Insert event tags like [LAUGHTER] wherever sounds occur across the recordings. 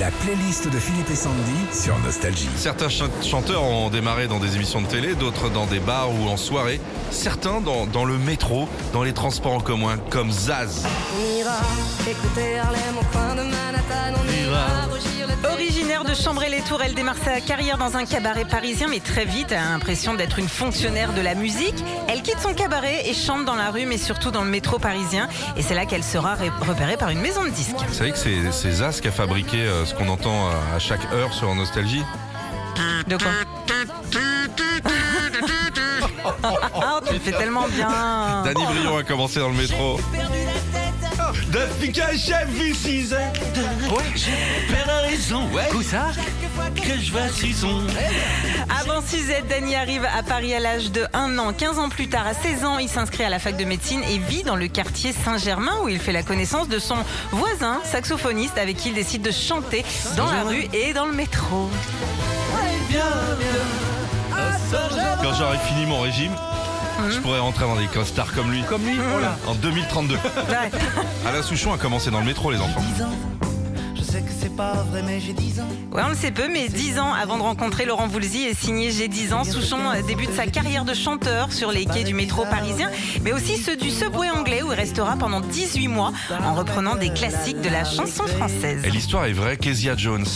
La playlist de Philippe et Sandy sur Nostalgie. Certains chan- chanteurs ont démarré dans des émissions de télé, d'autres dans des bars ou en soirée, certains dans, dans le métro, dans les transports en commun, comme Zaz. On ira écouter Harlem au coin de Manhattan. De Chambray-les-Tours, elle démarre sa carrière dans un cabaret parisien, mais très vite, elle a l'impression d'être une fonctionnaire de la musique. Elle quitte son cabaret et chante dans la rue, mais surtout dans le métro parisien. Et c'est là qu'elle sera ré- repérée par une maison de disques. Vous savez que c'est c'est Zaz qui a fabriqué euh, ce qu'on entend euh, à chaque heure sur Nostalgie De quoi? [LAUGHS] Ah, tu le fais tellement bien. Danny Brion a commencé dans le métro. Depuis que j'ai vu 6 ans, ouais, j'ai perdu la raison. Ouais. Où ça Que je vois 6 ans. Avant Suzette, Dany arrive à Paris à l'âge de 1 an. 15 ans plus tard, à 16 ans, il s'inscrit à la fac de médecine et vit dans le quartier Saint-Germain où il fait la connaissance de son voisin, saxophoniste, avec qui il décide de chanter dans la rue et dans le métro. Quand j'aurai fini mon régime, je pourrais rentrer dans des costards comme lui. Comme lui En 2032. Ouais. Alain Souchon a commencé dans le métro, les enfants. 10 ans. Je sais que c'est pas vrai, mais j'ai 10 ans. Ouais, on le sait peu, mais 10 ans avant de rencontrer Laurent Voulzy et signé J'ai 10 ans, Souchon euh, débute sa carrière de chanteur sur les quais du métro parisien, mais aussi ceux du subway anglais où il restera pendant 18 mois en reprenant des classiques de la chanson française. Et l'histoire est vraie, Kezia Jones.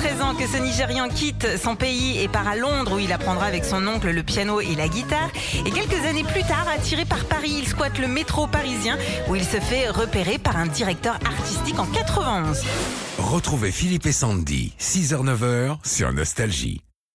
C'est à l'âge de 13 ans que ce Nigérian quitte son pays et part à Londres où il apprendra avec son oncle le piano et la guitare. Et quelques années plus tard, attiré par Paris, il squatte le métro parisien où il se fait repérer par un directeur artistique en 91. Retrouvez Philippe et Sandy, 6h-9h sur Nostalgie.